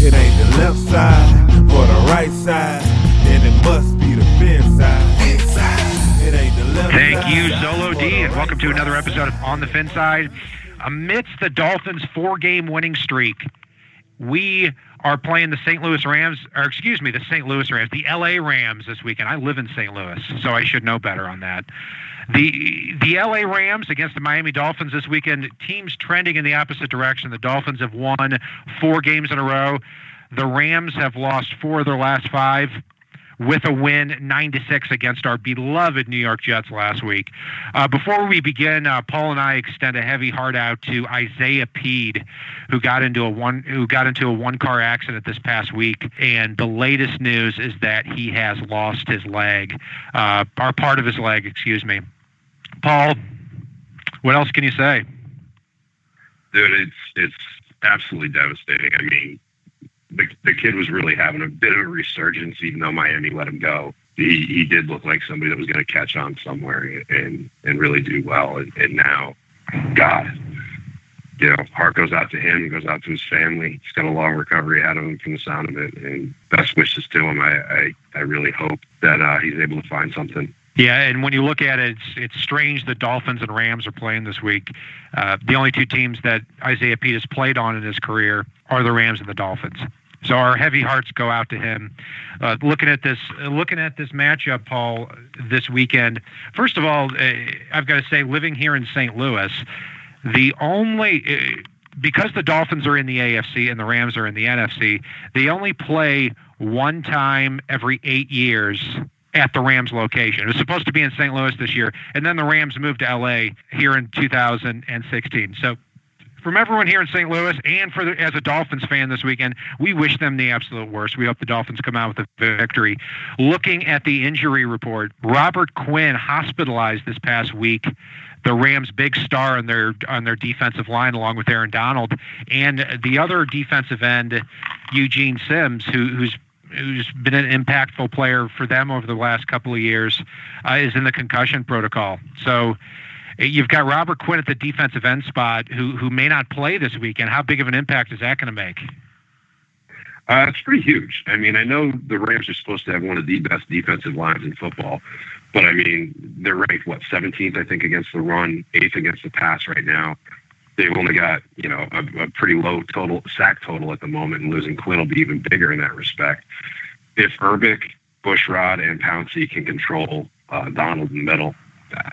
It ain't the left side or the right side, then it must be the fin side. It ain't the left Thank you, Solo D, and welcome to another episode of On the Fin Side. Amidst the Dolphins' four-game winning streak, we are playing the St. Louis Rams, or excuse me, the St. Louis Rams, the LA Rams this weekend. I live in St. Louis, so I should know better on that. The the LA Rams against the Miami Dolphins this weekend. Teams trending in the opposite direction. The Dolphins have won four games in a row. The Rams have lost four of their last five with a win, nine to six against our beloved New York Jets last week. Uh, before we begin, uh, Paul and I extend a heavy heart out to Isaiah Pead, who got into a one who got into a one car accident this past week, and the latest news is that he has lost his leg, uh, or part of his leg, excuse me. Paul, what else can you say? dude, it's it's absolutely devastating. I mean, the the kid was really having a bit of a resurgence, even though Miami let him go. He he did look like somebody that was going to catch on somewhere and and really do well. And, and now, God, you know, heart goes out to him. Goes out to his family. He's got a long recovery ahead of him from the sound of it. And best wishes to him. I I, I really hope that uh, he's able to find something. Yeah, and when you look at it, it's, it's strange the Dolphins and Rams are playing this week. Uh, the only two teams that Isaiah Pead has played on in his career are the Rams and the Dolphins. So our heavy hearts go out to him. Uh, looking at this, looking at this matchup, Paul, this weekend. First of all, uh, I've got to say, living here in St. Louis, the only uh, because the Dolphins are in the AFC and the Rams are in the NFC, they only play one time every eight years at the Rams location. It was supposed to be in St. Louis this year, and then the Rams moved to LA here in 2016. So from everyone here in St. Louis and for the, as a Dolphins fan this weekend, we wish them the absolute worst. We hope the Dolphins come out with a victory. Looking at the injury report, Robert Quinn hospitalized this past week. The Rams' big star on their on their defensive line, along with Aaron Donald, and the other defensive end, Eugene Sims, who, who's who's been an impactful player for them over the last couple of years, uh, is in the concussion protocol. So You've got Robert Quinn at the defensive end spot, who who may not play this weekend. How big of an impact is that going to make? Uh, it's pretty huge. I mean, I know the Rams are supposed to have one of the best defensive lines in football, but I mean, they're ranked what 17th, I think, against the run, eighth against the pass right now. They've only got you know a, a pretty low total sack total at the moment, and losing Quinn will be even bigger in that respect. If Urbik, Bushrod, and Pouncey can control uh, Donald in the middle,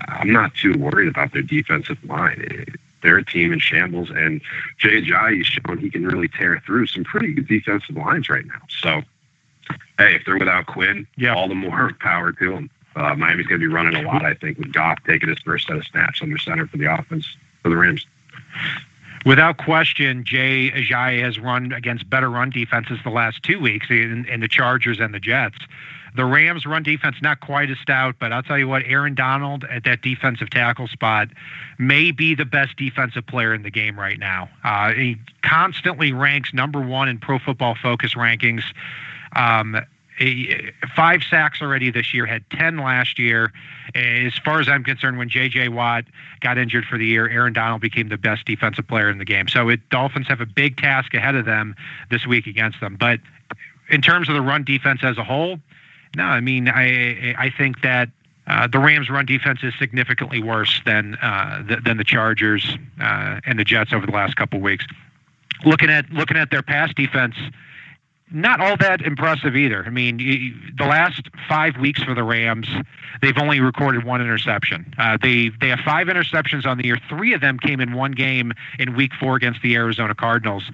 I'm not too worried about their defensive line. They're a team in shambles, and Jay Ajayi's shown he can really tear through some pretty good defensive lines right now. So, hey, if they're without Quinn, Yeah. all the more power to them. Uh, Miami's going to be running a lot, I think, with Goff taking his first set of snaps under center for the offense for the Rams. Without question, Jay Ajayi has run against better run defenses the last two weeks in, in the Chargers and the Jets. The Rams' run defense not quite as stout, but I'll tell you what, Aaron Donald at that defensive tackle spot may be the best defensive player in the game right now. Uh, he constantly ranks number one in Pro Football Focus rankings. Um, five sacks already this year, had 10 last year. As far as I'm concerned, when J.J. Watt got injured for the year, Aaron Donald became the best defensive player in the game. So it, Dolphins have a big task ahead of them this week against them. But in terms of the run defense as a whole, no, I mean, I I think that uh, the Rams' run defense is significantly worse than uh, the, than the Chargers uh, and the Jets over the last couple weeks. Looking at looking at their pass defense, not all that impressive either. I mean, the last five weeks for the Rams, they've only recorded one interception. Uh, they they have five interceptions on the year. Three of them came in one game in Week Four against the Arizona Cardinals.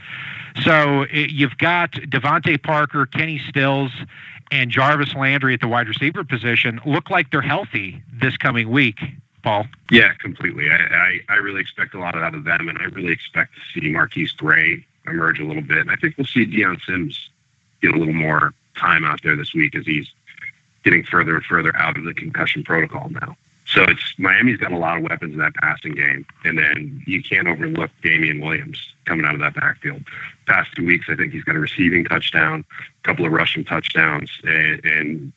So it, you've got DeVante Parker, Kenny Stills, and Jarvis Landry at the wide receiver position look like they're healthy this coming week. Paul? Yeah, completely. I, I, I really expect a lot out of them, and I really expect to see MarQueis Gray emerge a little bit. And I think we'll see Dion Sims get a little more time out there this week as he's getting further and further out of the concussion protocol now. So it's Miami's got a lot of weapons in that passing game, and then you can't overlook Damien Williams coming out of that backfield. Past two weeks, I think he's got a receiving touchdown, a couple of rushing touchdowns, and, and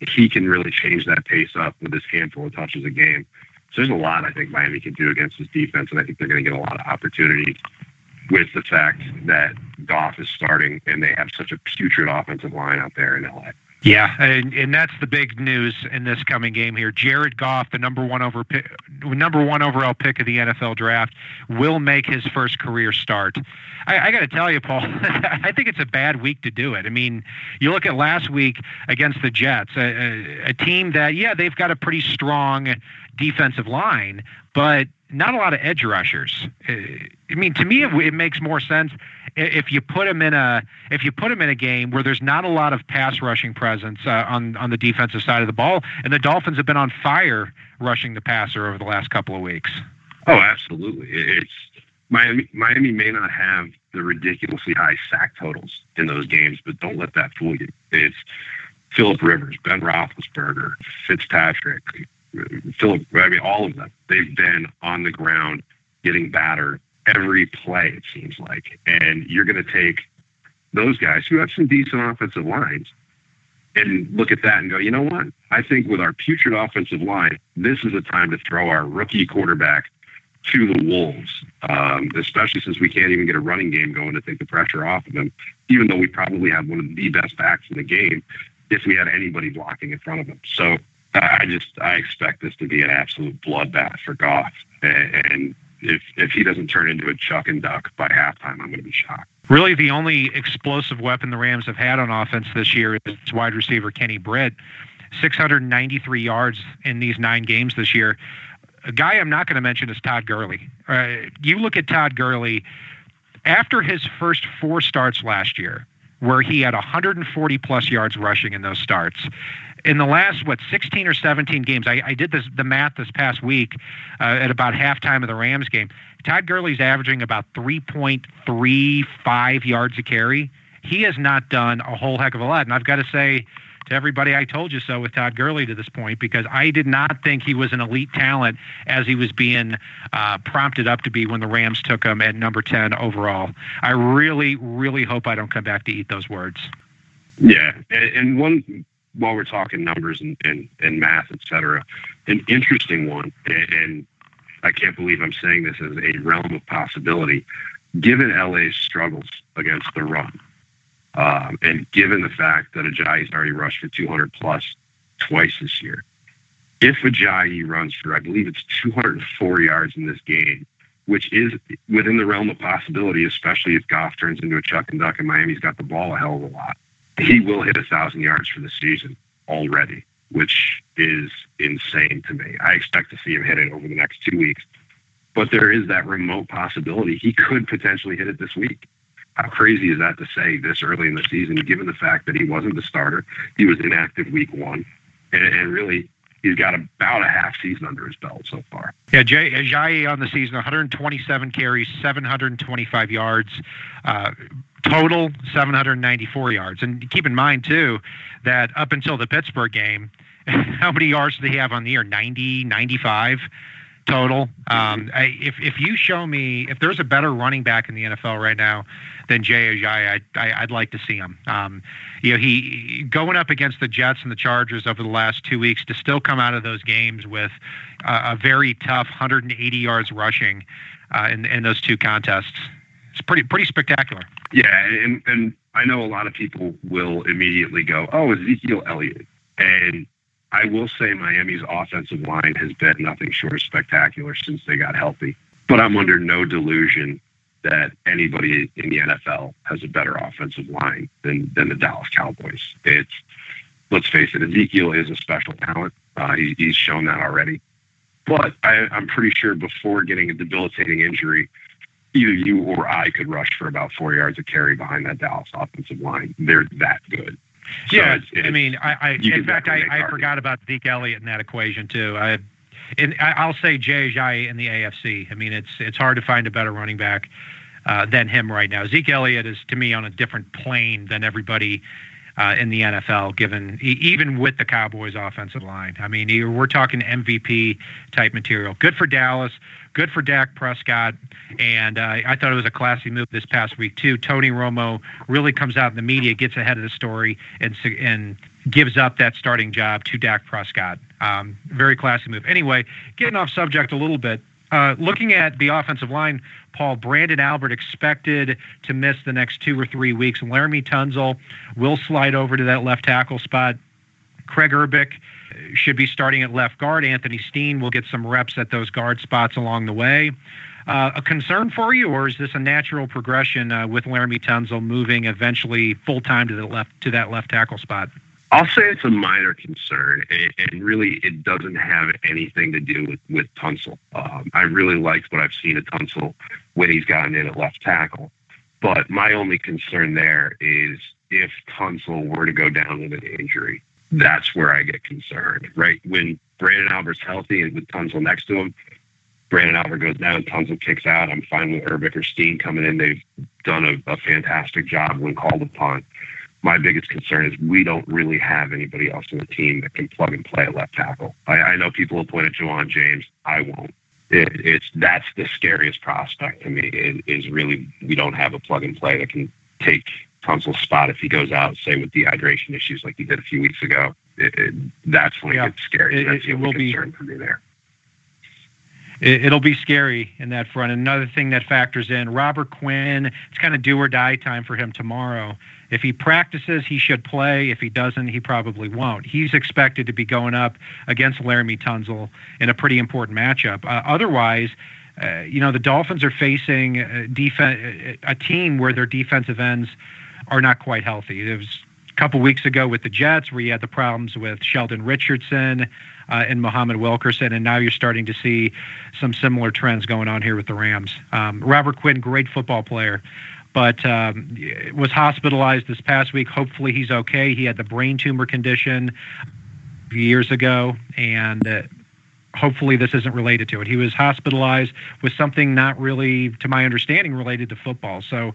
he can really change that pace up with his handful of touches a game. So there's a lot I think Miami can do against this defense, and I think they're going to get a lot of opportunity with the fact that Goff is starting and they have such a putrid offensive line out there in LA. Yeah, and, and that's the big news in this coming game here. Jared Goff, the number one over pick, number one overall pick of the NFL draft, will make his first career start. I, I got to tell you, Paul, I think it's a bad week to do it. I mean, you look at last week against the Jets, a, a, a team that yeah they've got a pretty strong defensive line, but not a lot of edge rushers. Uh, I mean, to me, it, it makes more sense if you put him in a if you put him in a game where there's not a lot of pass rushing presence uh, on on the defensive side of the ball, and the Dolphins have been on fire rushing the passer over the last couple of weeks. Oh, absolutely. It's Miami. Miami may not have the ridiculously high sack totals in those games, but don't let that fool you. It's Philip Rivers, Ben Roethlisberger, Fitzpatrick, Philip. I mean, all of them. They've been on the ground getting battered every play, it seems like. And you're going to take those guys who have some decent offensive lines and look at that and go, you know what? I think with our putrid offensive line, this is a time to throw our rookie quarterback to the wolves, um, especially since we can't even get a running game going to take the pressure off of them, even though we probably have one of the best backs in the game if we had anybody blocking in front of them. So I just I expect this to be an absolute bloodbath for Goff, and if if he doesn't turn into a chuck and duck by halftime, I'm going to be shocked. Really, the only explosive weapon the Rams have had on offense this year is wide receiver Kenny Britt. 693 yards in these nine games this year. A guy I'm not going to mention is Todd Gurley. Uh, you look at Todd Gurley after his first four starts last year, where he had 140 plus yards rushing in those starts in the last what 16 or 17 games i, I did this the math this past week uh, at about halftime of the rams game todd gurley's averaging about 3.35 yards a carry. He has not done a whole heck of a lot. And i've got to say to everybody i told you so with todd gurley to this point because i did not think he was an elite talent as he was being uh, prompted up to be when the rams took him at number 10 overall. I really really hope i don't come back to eat those words. Yeah, and, one while we're talking numbers and, and, and math, et cetera, an interesting one, and, and I can't believe I'm saying this as a realm of possibility, given LA's struggles against the run, um, and given the fact that Ajayi's already rushed for 200 plus twice this year, if Ajayi runs for, I believe it's 204 yards in this game, which is within the realm of possibility, especially if Goff turns into a chuck and duck and Miami's got the ball a hell of a lot he will hit a thousand yards for the season already, which is insane to me. I expect to see him hit it over the next two weeks. But there is that remote possibility he could potentially hit it this week. How crazy is that to say this early in the season, given the fact that he wasn't the starter? He was inactive week one. And, and really, he's got about a half season under his belt so far. Yeah, Jay Ajayi on the season, 127 carries, 725 yards. Uh, total 794 yards. And keep in mind too that up until the Pittsburgh game, how many yards did he have on the year? 90, 95 total. Um, I, if if you show me if there's a better running back in the NFL right now than Jay Ajayi, I, would like to see him. Um, you know, he going up against the Jets and the Chargers over the last two weeks to still come out of those games with a very tough 180 yards rushing uh, in in those two contests. It's pretty pretty spectacular. Yeah, and and I know a lot of people will immediately go, "Oh, Ezekiel Elliott," and I will say Miami's offensive line has been nothing short of spectacular since they got healthy. But I'm under no delusion that anybody in the NFL has a better offensive line than than the Dallas Cowboys. It's let's face it, Ezekiel is a special talent. Uh, he, he's shown that already. But I, I'm pretty sure before getting a debilitating injury, either you or I could rush for about four yards of carry behind that Dallas offensive line. They're that good. So yeah, it's, it's, I mean, I, I in fact, I, I forgot about Zeke Elliott in that equation too. I, and I'll say Jay in the AFC. I mean, it's it's hard to find a better running back uh, than him right now. Zeke Elliott is to me on a different plane than everybody uh, in the NFL, given even with the Cowboys' offensive line. I mean, we're talking MVP type material. Good for Dallas. Good for Dak Prescott. And uh, I thought it was a classy move this past week too. Tony Romo really comes out in the media, gets ahead of the story, and and gives up that starting job to Dak Prescott. Um, very classy move. Anyway, getting off subject a little bit. Uh, looking at the offensive line, Paul Branden Albert expected to miss the next two or three weeks. Laremy Tunsil will slide over to that left tackle spot. Craig Urbik should be starting at left guard. Anthony Steen will get some reps at those guard spots along the way. Uh, a concern for you, or is this a natural progression uh, with Laremy Tunsil moving eventually full time to the left to that left tackle spot? I'll say it's a minor concern, and, and really it doesn't have anything to do with, with Tunsil. Um, I really liked what I've seen of Tunsil when he's gotten in at left tackle. But my only concern there is if Tunsil were to go down with an injury, that's where I get concerned, right? When Branden Albert's healthy and with Tunsil next to him, Branden Albert goes down, Tunsil kicks out. I'm fine with Urbik or Steen coming in. They've done a, a fantastic job when called upon my biggest concern is we don't really have anybody else on the team that can plug and play at left tackle. I, I know people will point at Ja'Wuan James. I won't. It, it's that's the scariest prospect to me. It, is really we don't have a plug and play that can take Tunsil's spot if he goes out, say with dehydration issues like he did a few weeks ago. It, that's when yeah. it gets scary. That's the only concern be, for me there it, will be scary in that front. Another thing that factors in Robert Quinn, it's kind of do or die time for him tomorrow. If he practices, he should play. If he doesn't, he probably won't. He's expected to be going up against Laremy Tunsil in a pretty important matchup. Uh, otherwise, uh, you know, the Dolphins are facing a, def- a team where their defensive ends are not quite healthy. It was a couple weeks ago with the Jets where you had the problems with Sheldon Richardson uh, and Muhammad Wilkerson, and now you're starting to see some similar trends going on here with the Rams. Um, Robert Quinn, great football player, but um, was hospitalized this past week. Hopefully, he's okay. He had the brain tumor condition years ago, and uh, hopefully this isn't related to it. He was hospitalized with something not really, to my understanding, related to football. So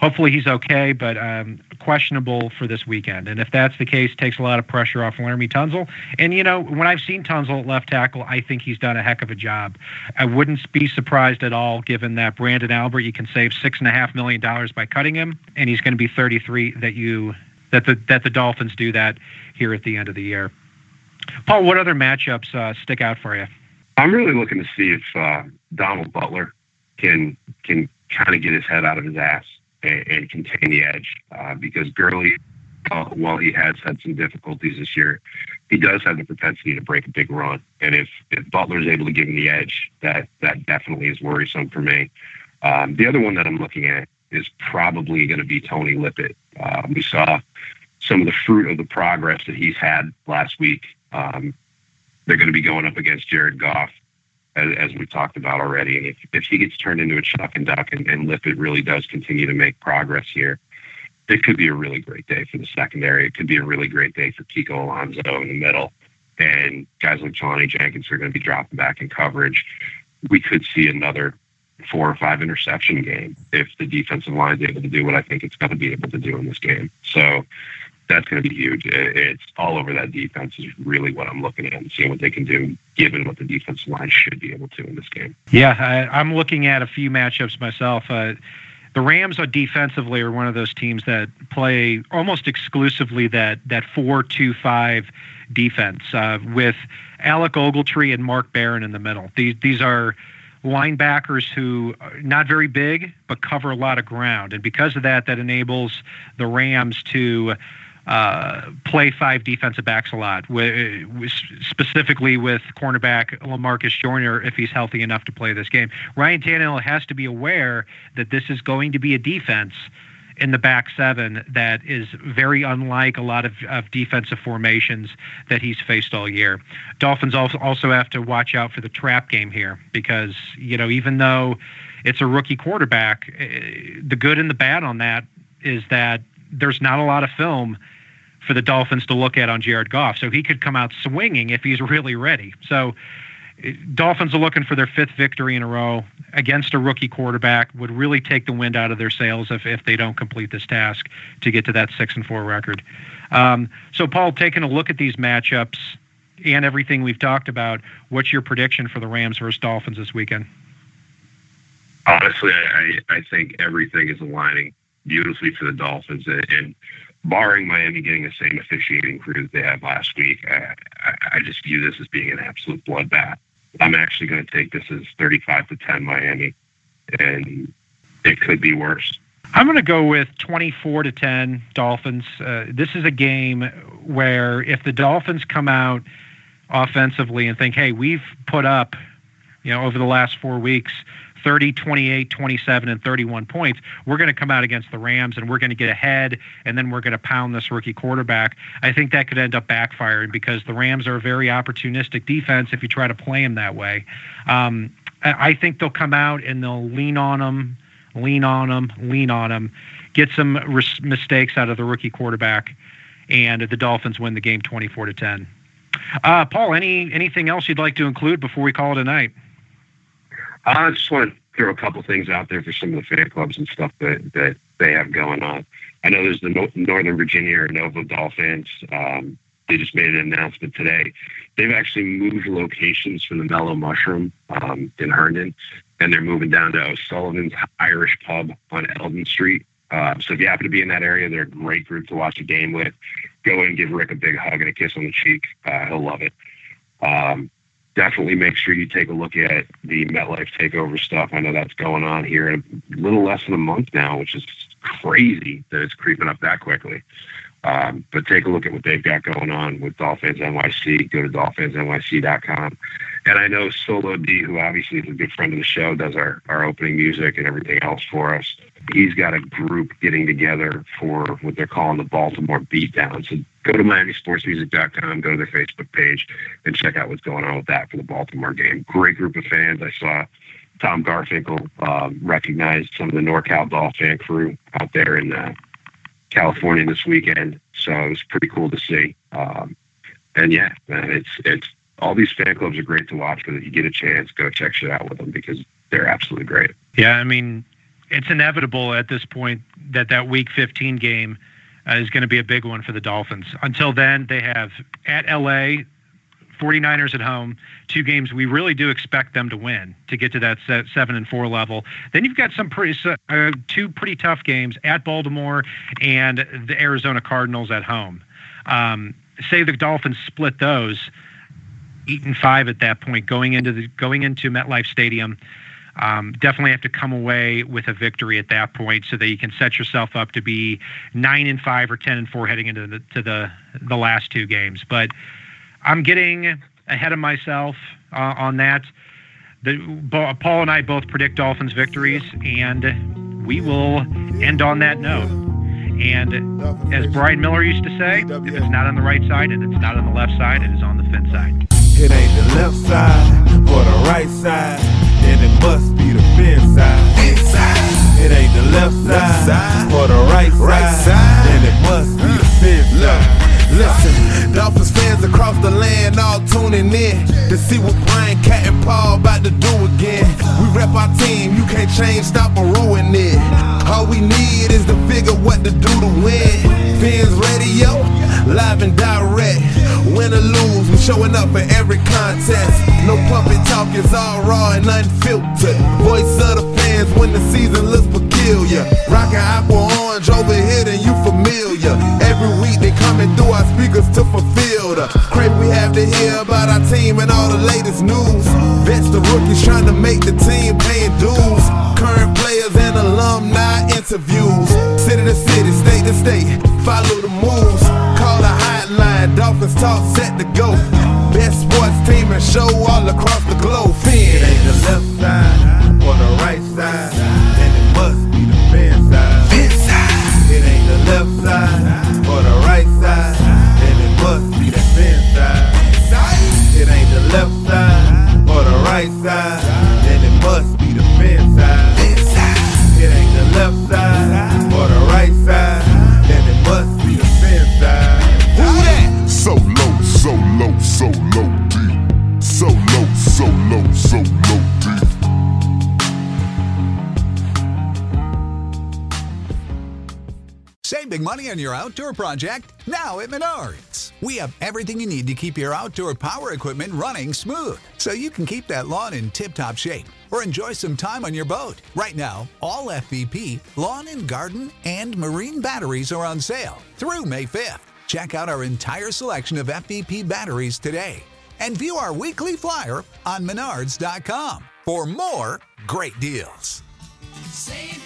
hopefully he's okay, but um, questionable for this weekend. And if that's the case, takes a lot of pressure off Laremy Tunsil. And you know, when I've seen Tunsil at left tackle, I think he's done a heck of a job. I wouldn't be surprised at all, given that Branden Albert, you can save six and a half million dollars by cutting him, and he's going to be 33. That you that the that the Dolphins do that here at the end of the year. Paul, what other matchups uh, stick out for you? I'm really looking to see if uh, Donald Butler can can kind of get his head out of his ass and, and contain the edge uh, because Gurley, uh, while he has had some difficulties this year, he does have the propensity to break a big run. And if, if Butler is able to give him the edge, that that definitely is worrisome for me. Um, the other one that I'm looking at is probably going to be Tony Lippett. Um, we saw some of the fruit of the progress that he's had last week. Um, they're going to be going up against Jared Goff as, as we've talked about already. And if, if he gets turned into a chuck and duck and, and Lippett really does continue to make progress here, it could be a really great day for the secondary. It could be a really great day for Kiko Alonso in the middle. and guys like Jelani Jenkins are going to be dropping back in coverage, we could see another four or five interception game if the defensive line is able to do what I think it's going to be able to do in this game. So that's going to be huge. It's all over that defense is really what I'm looking at and seeing what they can do given what the defensive line should be able to in this game. Yeah, I, am looking at a few matchups myself. Uh, the Rams are defensively are one of those teams that play almost exclusively that that four two five defense uh, with Alec Ogletree and Mark Barron in the middle. These these are linebackers who are not very big but cover a lot of ground, and because of that, that enables the Rams to uh, play five defensive backs a lot, with, specifically with cornerback Lamarcus Joyner if he's healthy enough to play this game. Ryan Tannehill has to be aware that this is going to be a defense in the back seven that is very unlike a lot of, of defensive formations that he's faced all year. Dolphins also also have to watch out for the trap game here because you know even though it's a rookie quarterback, eh, the good and the bad on that is that there's not a lot of film for the Dolphins to look at on Jared Goff. So he could come out swinging if he's really ready. So Dolphins are looking for their fifth victory in a row against a rookie quarterback. Would really take the wind out of their sails if, if they don't complete this task to get to that six and four record. Um, so, Paul, taking a look at these matchups and everything we've talked about, what's your prediction for the Rams versus Dolphins this weekend? Honestly, I, I think everything is aligning beautifully for the Dolphins, and, and barring Miami getting the same officiating crew that they had last week, I, I, just view this as being an absolute bloodbath. I'm actually going to take this as 35 to 10 Miami, and it could be worse. I'm going to go with 24 to 10 Dolphins. Uh, this is a game where if the Dolphins come out offensively and think, "Hey, we've put up, you know, over the last 4 weeks 30, 28, 27, and 31 points, we're going to come out against the Rams and we're going to get ahead and then we're going to pound this rookie quarterback. I think that could end up backfiring because the Rams are a very opportunistic defense if you try to play them that way. Um, I think they'll come out and they'll lean on them, lean on them, lean on them, get some res- mistakes out of the rookie quarterback, and the Dolphins win the game 24 to 10. Uh, Paul, any anything else you'd like to include before we call it a night? I just want to throw a couple things out there for some of the fan clubs and stuff that, that they have going on. I know there's the Northern Virginia or Nova Dolphins. Um, they just made an announcement today. They've actually moved locations from the Mellow Mushroom um, in Herndon, and they're moving down to O'Sullivan's Irish Pub on Elden Street. Uh, so if you happen to be in that area, they're a great group to watch a game with. Go in, give Rick a big hug and a kiss on the cheek. Uh, he'll love it. Um, definitely make sure you take a look at the MetLife takeover stuff. I know that's going on here in a little less than a month now, which is crazy that it's creeping up that quickly. Um, but take a look at what they've got going on with Dolphins NYC. Go to dolphinsnyc.com. And I know Solo D, who obviously is a good friend of the show, does our, our opening music and everything else for us. He's got a group getting together for what they're calling the Baltimore Beatdown. So go to MiamiSportsMusic.com, go to their Facebook page, and check out what's going on with that for the Baltimore game. Great group of fans. I saw Tom Garfinkel um, recognized some of the NorCal Dolphin crew out there in uh, California this weekend. So it was pretty cool to see. Um, and yeah, man, it's it's all these fan clubs are great to watch. But if you get a chance, go check shit out with them because they're absolutely great. Yeah, I mean, it's inevitable at this point that that Week 15 game uh, is going to be a big one for the Dolphins. Until then, they have at LA, 49ers at home, two games we really do expect them to win to get to that seven and four level. Then you've got some pretty uh, two pretty tough games at Baltimore and the Arizona Cardinals at home. Um, say the Dolphins split those, eight and five at that point, going into the going into MetLife Stadium. Um, definitely have to come away with a victory at that point so that you can set yourself up to be nine and five or ten and four heading into the to the the last two games. But I'm getting ahead of myself uh, on that. The, Paul and I both predict Dolphins victories, and we will end on that note. And as Brian Miller used to say, if it's not on the right side and it's not on the left side, it is on the fin side. It ain't the left side or the right side, then it must be the fin side. It ain't the left side, or the right side, across the land all tuning in to see what Brian, Cat, and Paul about to do again. We rep our team, you can't change, stop or ruin it. All we need is to figure what to do to win. Fins radio, live and direct. Win or lose, we showing up for every contest. No puppet talk, it's all raw and unfiltered. Voice of the fans when the season looks peculiar. Rockin' aqua orange over here, then you familiar. Every week they coming through our speakers to fulfill the crave we have to hear about our team and all the latest news. Vets the rookies trying to make the team paying dues. Current players and alumni interviews. City to city, state to state, follow the moves. Call the hotline, Dolphins talk set to go. So. Save big money on your outdoor project now at Menards. We have everything you need to keep your outdoor power equipment running smooth so you can keep that lawn in tip top shape or enjoy some time on your boat. Right now, all FVP, lawn and garden, and marine batteries are on sale through May 5th. Check out our entire selection of FVP batteries today and view our weekly flyer on menards.com for more great deals. Save